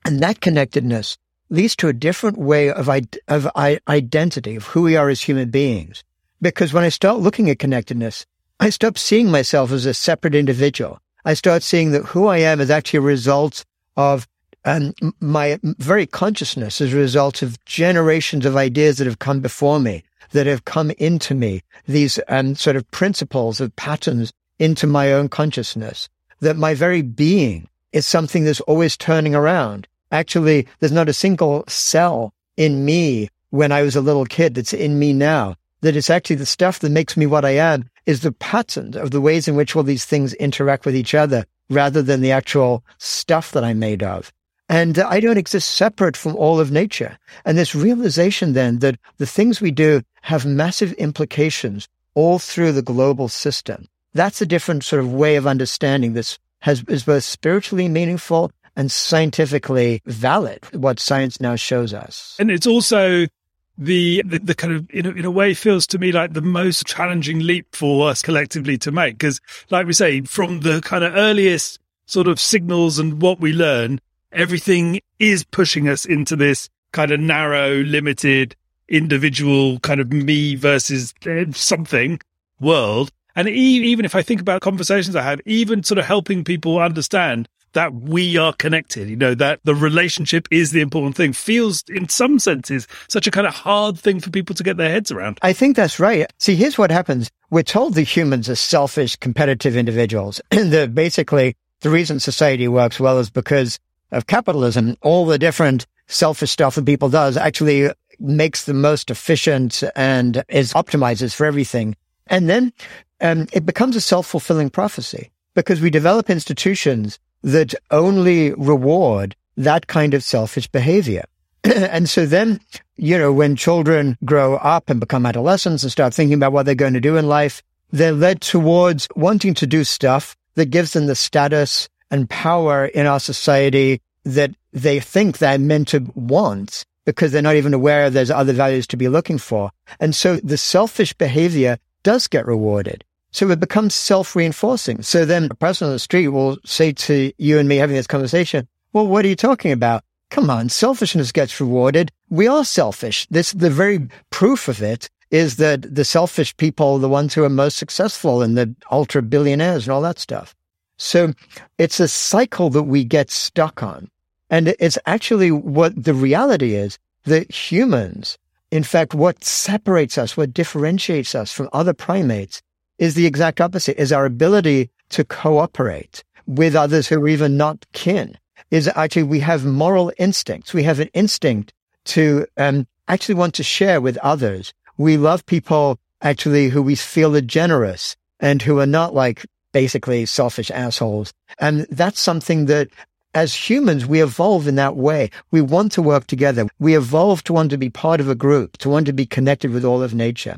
And that connectedness leads to a different way of, of identity, of who we are as human beings. Because when I start looking at connectedness, I stop seeing myself as a separate individual. I start seeing that who I am is actually a result of and my very consciousness is a result of generations of ideas that have come before me, that have come into me, these um, sort of principles of patterns into my own consciousness, that my very being is something that's always turning around. Actually, there's not a single cell in me when I was a little kid that's in me now, that it's actually the stuff that makes me what I am is the pattern of the ways in which all these things interact with each other rather than the actual stuff that I'm made of. And uh, I don't exist separate from all of nature. And this realization then that the things we do have massive implications all through the global system. That's a different sort of way of understanding this has, is both spiritually meaningful and scientifically valid, what science now shows us. And it's also the, the, the kind of in a, in a way feels to me like the most challenging leap for us collectively to make because like we say from the kind of earliest sort of signals and what we learn everything is pushing us into this kind of narrow, limited, individual kind of me versus eh, something world. And even if I think about conversations I have, even sort of helping people understand that we are connected, you know, that the relationship is the important thing feels in some senses such a kind of hard thing for people to get their heads around. I think that's right. See, here's what happens. We're told that humans are selfish, competitive individuals. that basically the reason society works well is because of capitalism, all the different selfish stuff that people does actually makes the most efficient and is optimizes for everything. And then um, it becomes a self-fulfilling prophecy because we develop institutions that only reward that kind of selfish behavior. and so then, you know, when children grow up and become adolescents and start thinking about what they're going to do in life, they're led towards wanting to do stuff that gives them the status and power in our society that they think they're meant to want because they're not even aware there's other values to be looking for. And so the selfish behavior does get rewarded. So it becomes self-reinforcing. So then a person on the street will say to you and me having this conversation, well, what are you talking about? Come on, selfishness gets rewarded. We are selfish. This, the very proof of it is that the selfish people are the ones who are most successful and the ultra billionaires and all that stuff. So it's a cycle that we get stuck on. And it's actually what the reality is that humans, in fact, what separates us, what differentiates us from other primates is the exact opposite, is our ability to cooperate with others who are even not kin. Is actually we have moral instincts. We have an instinct to um, actually want to share with others. We love people actually who we feel are generous and who are not like basically selfish assholes. And that's something that as humans, we evolve in that way. We want to work together. We evolve to want to be part of a group, to want to be connected with all of nature.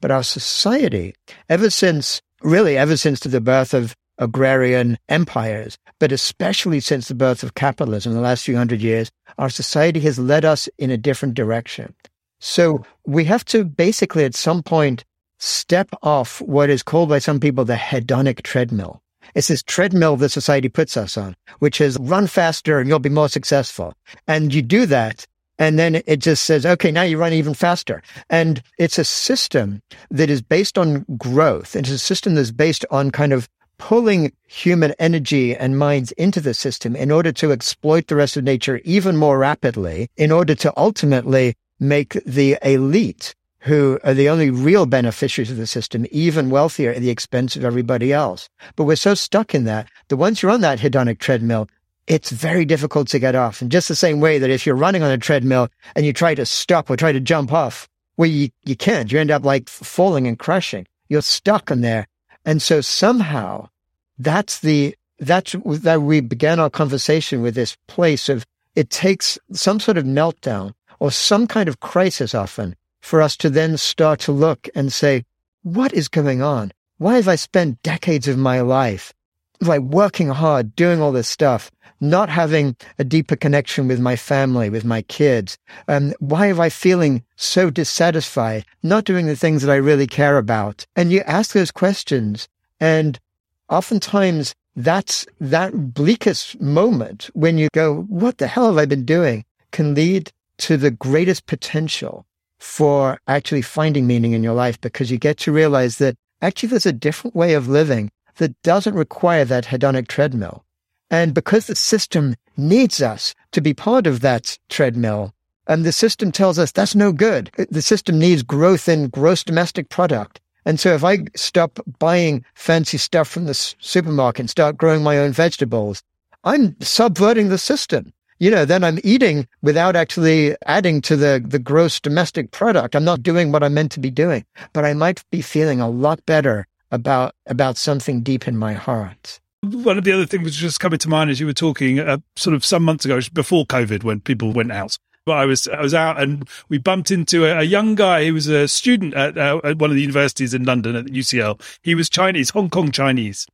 But our society, ever since, really ever since the birth of agrarian empires, but especially since the birth of capitalism in the last few hundred years, our society has led us in a different direction. So we have to basically at some point step off what is called by some people the hedonic treadmill. It's this treadmill that society puts us on, which is run faster and you'll be more successful. And you do that. And then it just says, okay, now you run even faster. And it's a system that is based on growth. It's a system that's based on kind of pulling human energy and minds into the system in order to exploit the rest of nature even more rapidly, in order to ultimately make the elite who are the only real beneficiaries of the system, even wealthier at the expense of everybody else. But we're so stuck in that that once you're on that hedonic treadmill, it's very difficult to get off. In just the same way that if you're running on a treadmill and you try to stop or try to jump off, well, you, you can't. You end up like falling and crashing. You're stuck in there. And so somehow that's the, that's that we began our conversation with this place of it takes some sort of meltdown or some kind of crisis often for us to then start to look and say, what is going on? Why have I spent decades of my life like working hard, doing all this stuff, not having a deeper connection with my family, with my kids? Um, why am I feeling so dissatisfied, not doing the things that I really care about? And you ask those questions and oftentimes that's that bleakest moment when you go, what the hell have I been doing can lead to the greatest potential for actually finding meaning in your life because you get to realize that actually there's a different way of living that doesn't require that hedonic treadmill. And because the system needs us to be part of that treadmill, and the system tells us that's no good. The system needs growth in gross domestic product. And so if I stop buying fancy stuff from the supermarket and start growing my own vegetables, I'm subverting the system you know, then I'm eating without actually adding to the, the gross domestic product. I'm not doing what I'm meant to be doing, but I might be feeling a lot better about, about something deep in my heart. One of the other things was just coming to mind as you were talking uh, sort of some months ago before COVID when people went out. But I was I was out and we bumped into a, a young guy who was a student at, uh, at one of the universities in London at UCL. He was Chinese, Hong Kong Chinese,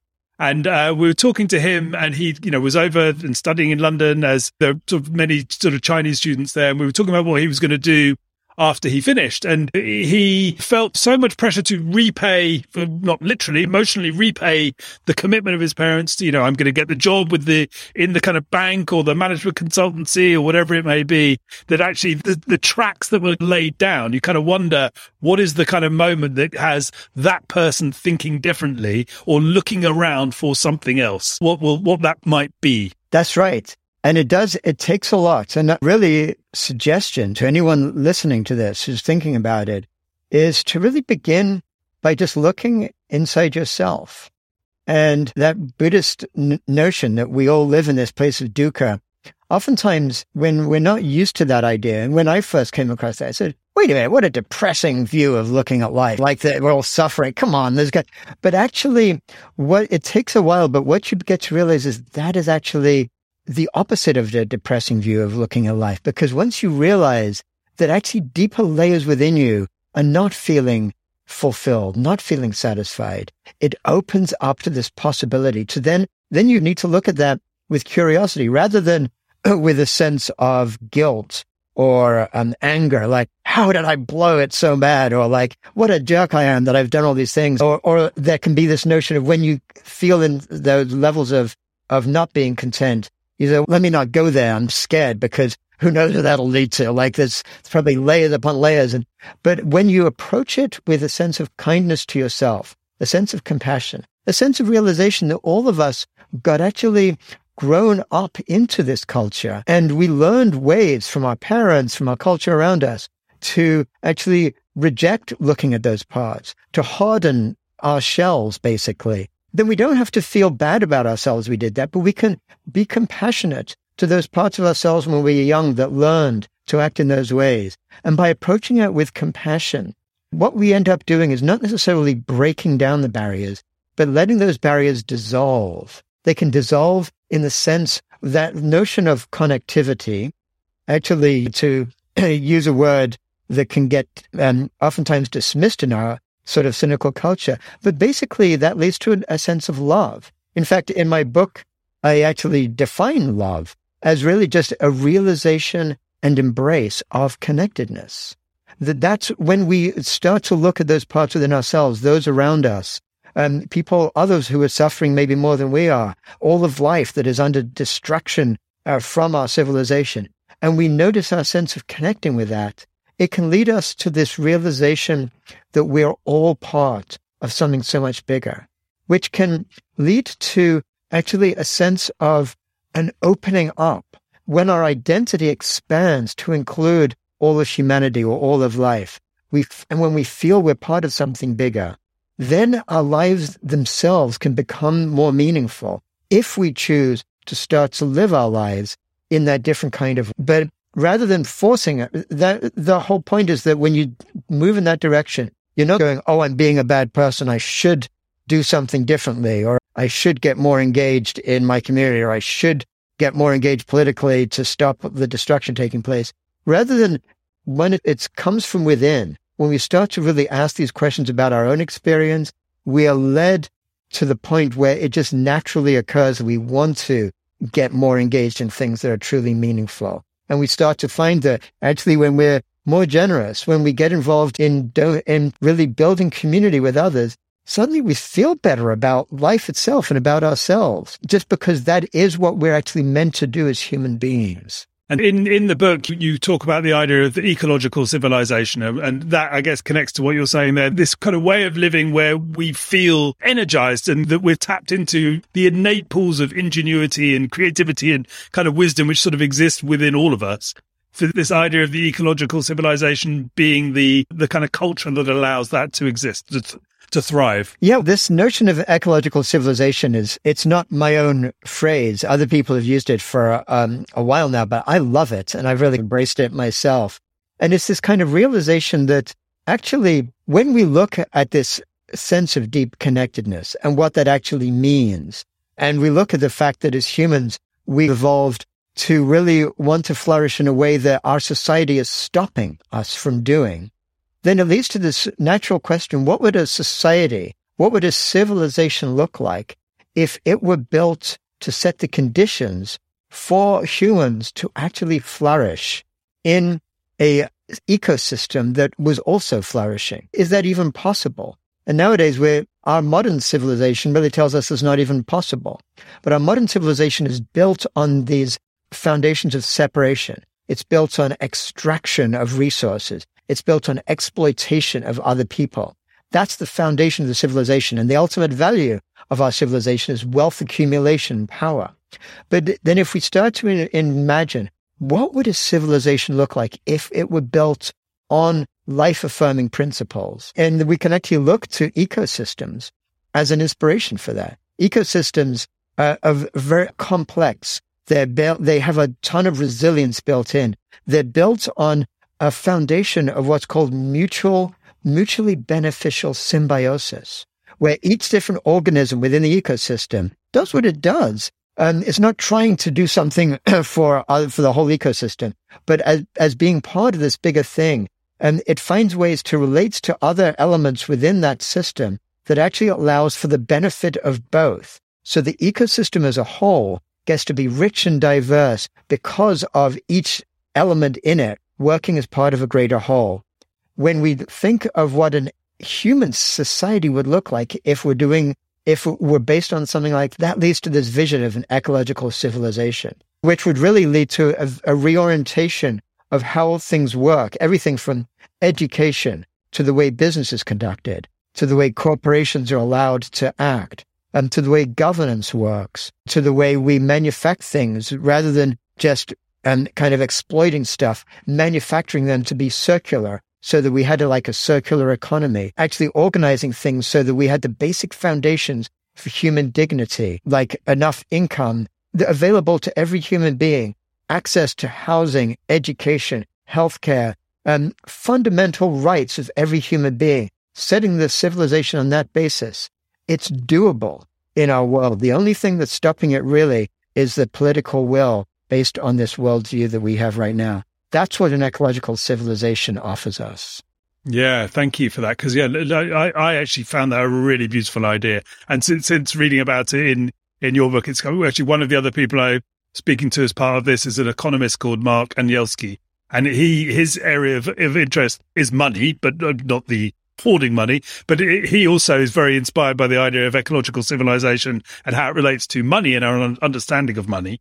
and uh, we were talking to him, and he, you know, was over and studying in London as there are sort of many sort of Chinese students there. And we were talking about what he was going to do after he finished. And he felt so much pressure to repay, not literally, emotionally repay the commitment of his parents to, you know, I'm going to get the job with the, in the kind of bank or the management consultancy or whatever it may be, that actually the, the tracks that were laid down, you kind of wonder what is the kind of moment that has that person thinking differently or looking around for something else? What will, what that might be. That's right. And it does, it takes a lot. And really suggestion to anyone listening to this who's thinking about it is to really begin by just looking inside yourself. And that Buddhist n- notion that we all live in this place of dukkha, oftentimes when we're not used to that idea, and when I first came across that, I said, wait a minute, what a depressing view of looking at life. Like that we're all suffering. Come on, there's got, but actually what it takes a while, but what you get to realize is that is actually the opposite of the depressing view of looking at life. Because once you realize that actually deeper layers within you are not feeling fulfilled, not feeling satisfied, it opens up to this possibility to then, then you need to look at that with curiosity rather than with a sense of guilt or um, anger, like, how did I blow it so bad? Or like, what a jerk I am that I've done all these things. Or, or there can be this notion of when you feel in those levels of, of not being content, You say, let me not go there. I'm scared because who knows where that'll lead to? Like there's probably layers upon layers. And, but when you approach it with a sense of kindness to yourself, a sense of compassion, a sense of realization that all of us got actually grown up into this culture and we learned ways from our parents, from our culture around us to actually reject looking at those parts, to harden our shells, basically, then we don't have to feel bad about ourselves we did that, but we can be compassionate to those parts of ourselves when we were young that learned to act in those ways. And by approaching it with compassion, what we end up doing is not necessarily breaking down the barriers, but letting those barriers dissolve. They can dissolve in the sense that notion of connectivity, actually to use a word that can get um, oftentimes dismissed in our sort of cynical culture. But basically, that leads to a sense of love. In fact, in my book, I actually define love as really just a realization and embrace of connectedness. That that's when we start to look at those parts within ourselves, those around us, um, people, others who are suffering maybe more than we are, all of life that is under destruction uh, from our civilization. And we notice our sense of connecting with that it can lead us to this realization that we're all part of something so much bigger, which can lead to actually a sense of an opening up when our identity expands to include all of humanity or all of life. We, and when we feel we're part of something bigger, then our lives themselves can become more meaningful if we choose to start to live our lives in that different kind of, but rather than forcing it, that the whole point is that when you move in that direction, you're not going, Oh, I'm being a bad person. I should do something differently, or I should get more engaged in my community, or I should get more engaged politically to stop the destruction taking place. Rather than when it, it comes from within, when we start to really ask these questions about our own experience, we are led to the point where it just naturally occurs we want to get more engaged in things that are truly meaningful. And we start to find that actually when we're more generous, when we get involved in, do- in really building community with others, suddenly we feel better about life itself and about ourselves, just because that is what we're actually meant to do as human beings. And in, in the book, you talk about the idea of the ecological civilization. Um, and that, I guess, connects to what you're saying there. This kind of way of living where we feel energized and that we're tapped into the innate pools of ingenuity and creativity and kind of wisdom, which sort of exist within all of us. For this idea of the ecological civilization being the, the kind of culture that allows that to exist, to thrive. Yeah, this notion of ecological civilization is, it's not my own phrase. Other people have used it for um, a while now, but I love it and I've really embraced it myself. And it's this kind of realization that actually, when we look at this sense of deep connectedness and what that actually means, and we look at the fact that as humans, we evolved to really want to flourish in a way that our society is stopping us from doing then it leads to this natural question what would a society, what would a civilization look like if it were built to set the conditions for humans to actually flourish in a ecosystem that was also flourishing? Is that even possible? And nowadays, where our modern civilization really tells us it's not even possible. But our modern civilization is built on these foundations of separation. It's built on extraction of resources. It's built on exploitation of other people. That's the foundation of the civilization. And the ultimate value of our civilization is wealth accumulation power. But then if we start to imagine what would a civilization look like if it were built on life affirming principles? And we can actually look to ecosystems as an inspiration for that. Ecosystems are, are very complex. They're built, they have a ton of resilience built in. They're built on a foundation of what's called mutual, mutually beneficial symbiosis, where each different organism within the ecosystem does what it does. And it's not trying to do something for, uh, for the whole ecosystem, but as, as being part of this bigger thing. And it finds ways to relate to other elements within that system that actually allows for the benefit of both. So the ecosystem as a whole gets to be rich and diverse because of each element in it working as part of a greater whole. When we think of what an human society would look like if we're doing if we're based on something like that leads to this vision of an ecological civilization, which would really lead to a, a reorientation of how things work, everything from education to the way business is conducted, to the way corporations are allowed to act, and to the way governance works, to the way we manufacture things rather than just um, kind of exploiting stuff, manufacturing them to be circular so that we had a, like a circular economy, actually organizing things so that we had the basic foundations for human dignity, like enough income available to every human being, access to housing, education, healthcare, and fundamental rights of every human being, setting the civilization on that basis. It's doable in our world. The only thing that's stopping it really is the political will based on this worldview that we have right now. That's what an ecological civilization offers us. Yeah, thank you for that. Because yeah, I, I actually found that a really beautiful idea. And since, since reading about it in in your book, it's actually one of the other people I'm speaking to as part of this is an economist called Mark Anielski, and he his area of, of interest is money, but uh, not the hoarding money. But it, he also is very inspired by the idea of ecological civilization and how it relates to money and our understanding of money.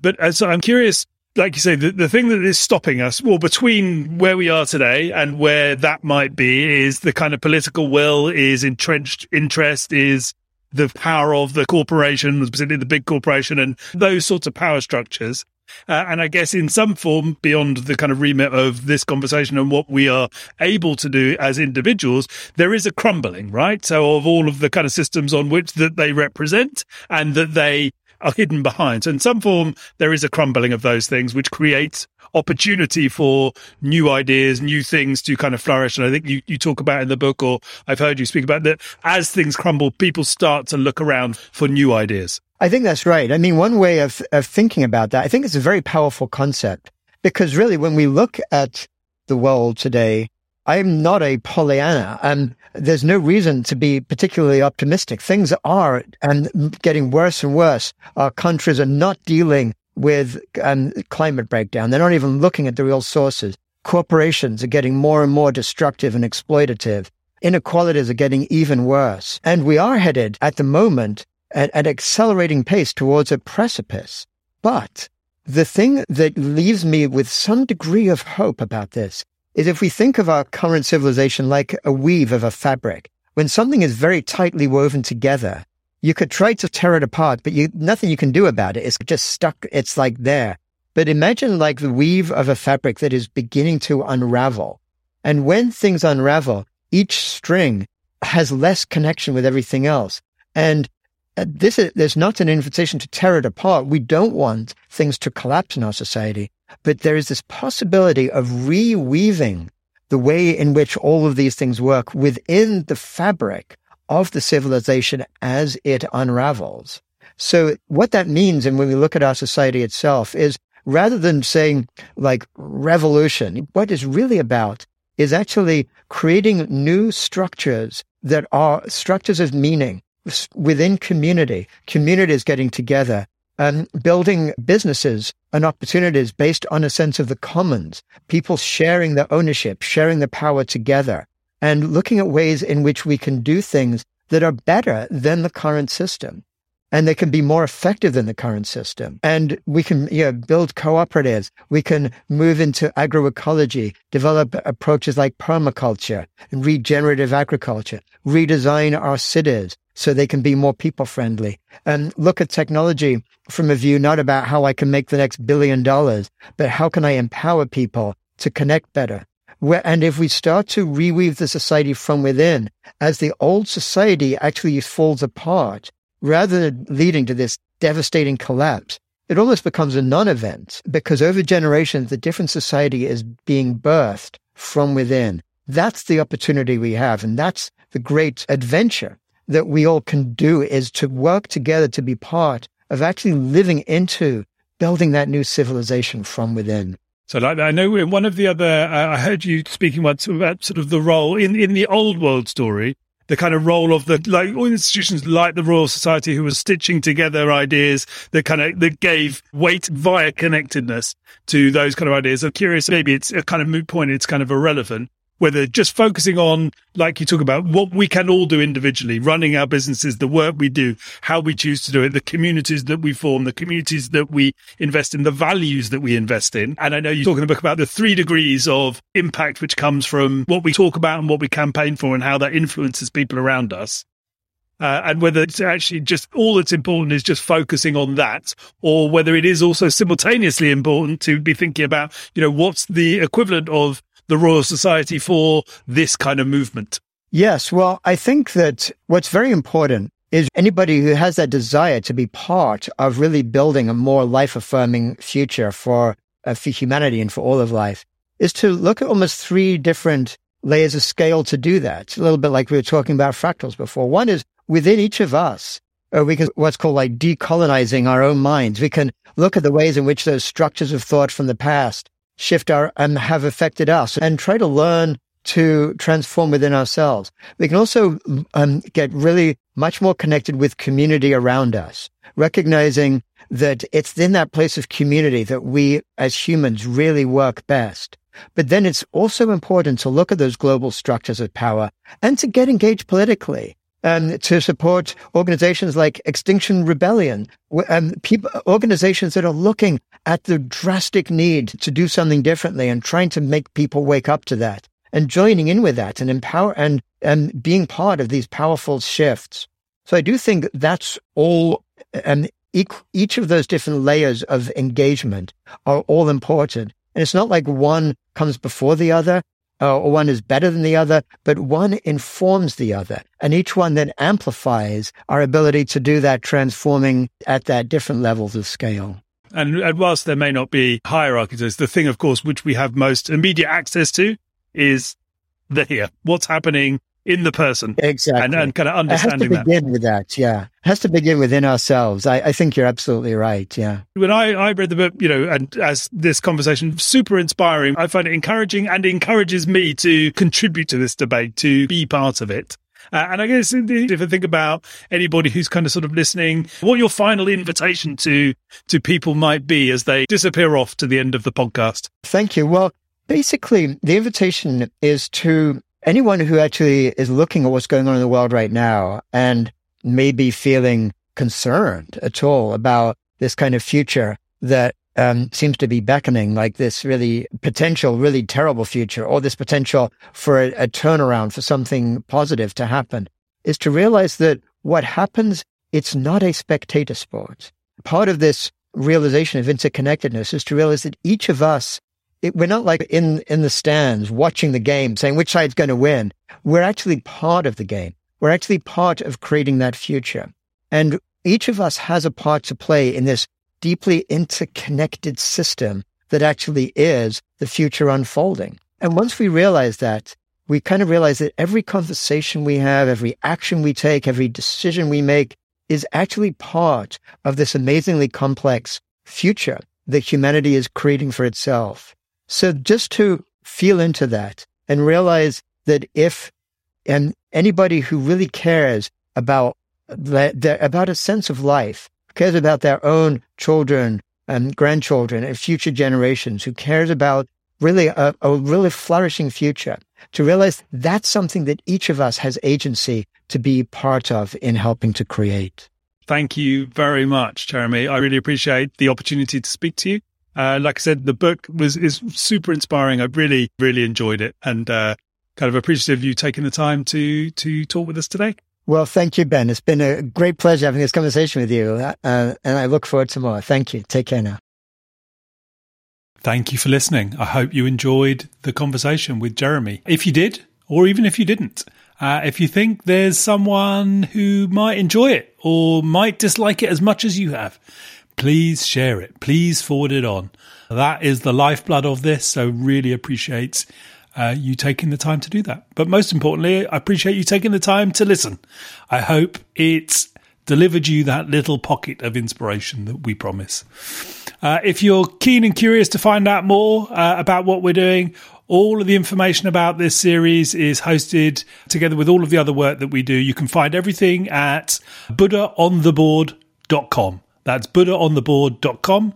But uh, so I'm curious like you say, the, the thing that is stopping us, well, between where we are today and where that might be, is the kind of political will, is entrenched interest, is the power of the corporation, particularly the big corporation, and those sorts of power structures. Uh, and I guess in some form, beyond the kind of remit of this conversation and what we are able to do as individuals, there is a crumbling, right? So of all of the kind of systems on which that they represent and that they are hidden behind. In some form, there is a crumbling of those things, which creates opportunity for new ideas, new things to kind of flourish. And I think you, you talk about in the book, or I've heard you speak about that as things crumble, people start to look around for new ideas. I think that's right. I mean, one way of, of thinking about that, I think it's a very powerful concept because really when we look at the world today, I'm not a Pollyanna, and there's no reason to be particularly optimistic. Things are and getting worse and worse. Our countries are not dealing with um, climate breakdown. They're not even looking at the real sources. Corporations are getting more and more destructive and exploitative. Inequalities are getting even worse. And we are headed at the moment at an accelerating pace towards a precipice. But the thing that leaves me with some degree of hope about this is if we think of our current civilization like a weave of a fabric, when something is very tightly woven together, you could try to tear it apart, but you, nothing you can do about it. It's just stuck. It's like there. But imagine like the weave of a fabric that is beginning to unravel. And when things unravel, each string has less connection with everything else. And uh, this is, there's not an invitation to tear it apart. We don't want things to collapse in our society. But there is this possibility of reweaving the way in which all of these things work within the fabric of the civilization as it unravels. So what that means, and when we look at our society itself, is rather than saying like revolution, what is really about is actually creating new structures that are structures of meaning within community, communities getting together and building businesses and opportunities based on a sense of the commons, people sharing their ownership, sharing the power together, and looking at ways in which we can do things that are better than the current system. And they can be more effective than the current system. And we can you know, build cooperatives. We can move into agroecology, develop approaches like permaculture and regenerative agriculture, redesign our cities, so they can be more people friendly and look at technology from a view not about how I can make the next billion dollars, but how can I empower people to connect better? Where, and if we start to reweave the society from within, as the old society actually falls apart, rather than leading to this devastating collapse, it almost becomes a non-event because over generations, the different society is being birthed from within. That's the opportunity we have. And that's the great adventure that we all can do is to work together to be part of actually living into building that new civilization from within. So, like I know in one of the other, uh, I heard you speaking once about sort of the role in in the old world story, the kind of role of the like all institutions like the Royal Society, who was stitching together ideas that kind of that gave weight via connectedness to those kind of ideas. I'm curious, maybe it's a kind of moot point, it's kind of irrelevant, whether just focusing on, like you talk about, what we can all do individually, running our businesses, the work we do, how we choose to do it, the communities that we form, the communities that we invest in, the values that we invest in. And I know you talk in the book about the three degrees of impact, which comes from what we talk about and what we campaign for and how that influences people around us. Uh, and whether it's actually just all that's important is just focusing on that, or whether it is also simultaneously important to be thinking about, you know, what's the equivalent of the Royal Society for this kind of movement? Yes. Well, I think that what's very important is anybody who has that desire to be part of really building a more life affirming future for, uh, for humanity and for all of life is to look at almost three different layers of scale to do that. It's a little bit like we were talking about fractals before. One is within each of us, or uh, we can what's called like decolonizing our own minds. We can look at the ways in which those structures of thought from the past shift our and have affected us and try to learn to transform within ourselves. We can also um, get really much more connected with community around us, recognizing that it's in that place of community that we as humans really work best. But then it's also important to look at those global structures of power and to get engaged politically and to support organizations like Extinction Rebellion, and people, organizations that are looking at the drastic need to do something differently and trying to make people wake up to that and joining in with that and empower and, and being part of these powerful shifts. So I do think that's all, and each of those different layers of engagement are all important. And it's not like one comes before the other uh, or one is better than the other, but one informs the other. And each one then amplifies our ability to do that transforming at that different levels of scale. And, and whilst there may not be hierarchies, the thing, of course, which we have most immediate access to is the here. What's happening in the person. Exactly. And, and kind of understanding it has to begin that. with that. Yeah. It has to begin within ourselves. I, I, think you're absolutely right. Yeah. When I, I read the book, you know, and as this conversation, super inspiring. I find it encouraging and encourages me to contribute to this debate, to be part of it. Uh, and I guess if I think about anybody who's kind of sort of listening, what your final invitation to to people might be as they disappear off to the end of the podcast. Thank you. Well, basically, the invitation is to anyone who actually is looking at what's going on in the world right now and maybe feeling concerned at all about this kind of future that um, seems to be beckoning, like this really potential, really terrible future, or this potential for a, a turnaround, for something positive to happen, is to realize that what happens, it's not a spectator sport. Part of this realization of interconnectedness is to realize that each of us it, we're not like in, in the stands watching the game saying which side's going to win. We're actually part of the game. We're actually part of creating that future. And each of us has a part to play in this deeply interconnected system that actually is the future unfolding. And once we realize that, we kind of realize that every conversation we have, every action we take, every decision we make is actually part of this amazingly complex future that humanity is creating for itself. So just to feel into that and realize that if, and anybody who really cares about that, about a sense of life, cares about their own children and grandchildren and future generations, who cares about really a, a really flourishing future, to realize that's something that each of us has agency to be part of in helping to create. Thank you very much, Jeremy. I really appreciate the opportunity to speak to you. Uh, like I said, the book was is super inspiring. I really, really enjoyed it, and uh, kind of appreciative of you taking the time to to talk with us today. Well, thank you, Ben. It's been a great pleasure having this conversation with you, uh, and I look forward to more. Thank you. Take care now. Thank you for listening. I hope you enjoyed the conversation with Jeremy. If you did, or even if you didn't, uh, if you think there's someone who might enjoy it or might dislike it as much as you have, please share it. Please forward it on. That is the lifeblood of this. So really appreciate uh, you taking the time to do that. But most importantly, I appreciate you taking the time to listen. I hope it's delivered you that little pocket of inspiration that we promise. Uh, if you're keen and curious to find out more uh, about what we're doing, all of the information about this series is hosted together with all of the other work that we do. You can find everything at buddhaontheboard.com. That's buddhaontheboard.com.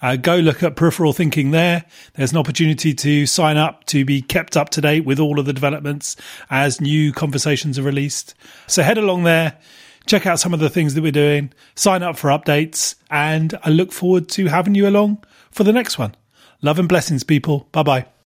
Uh, go look at peripheral thinking there. There's an opportunity to sign up to be kept up to date with all of the developments as new conversations are released. So head along there, check out some of the things that we're doing, sign up for updates, and I look forward to having you along for the next one. Love and blessings, people. Bye bye.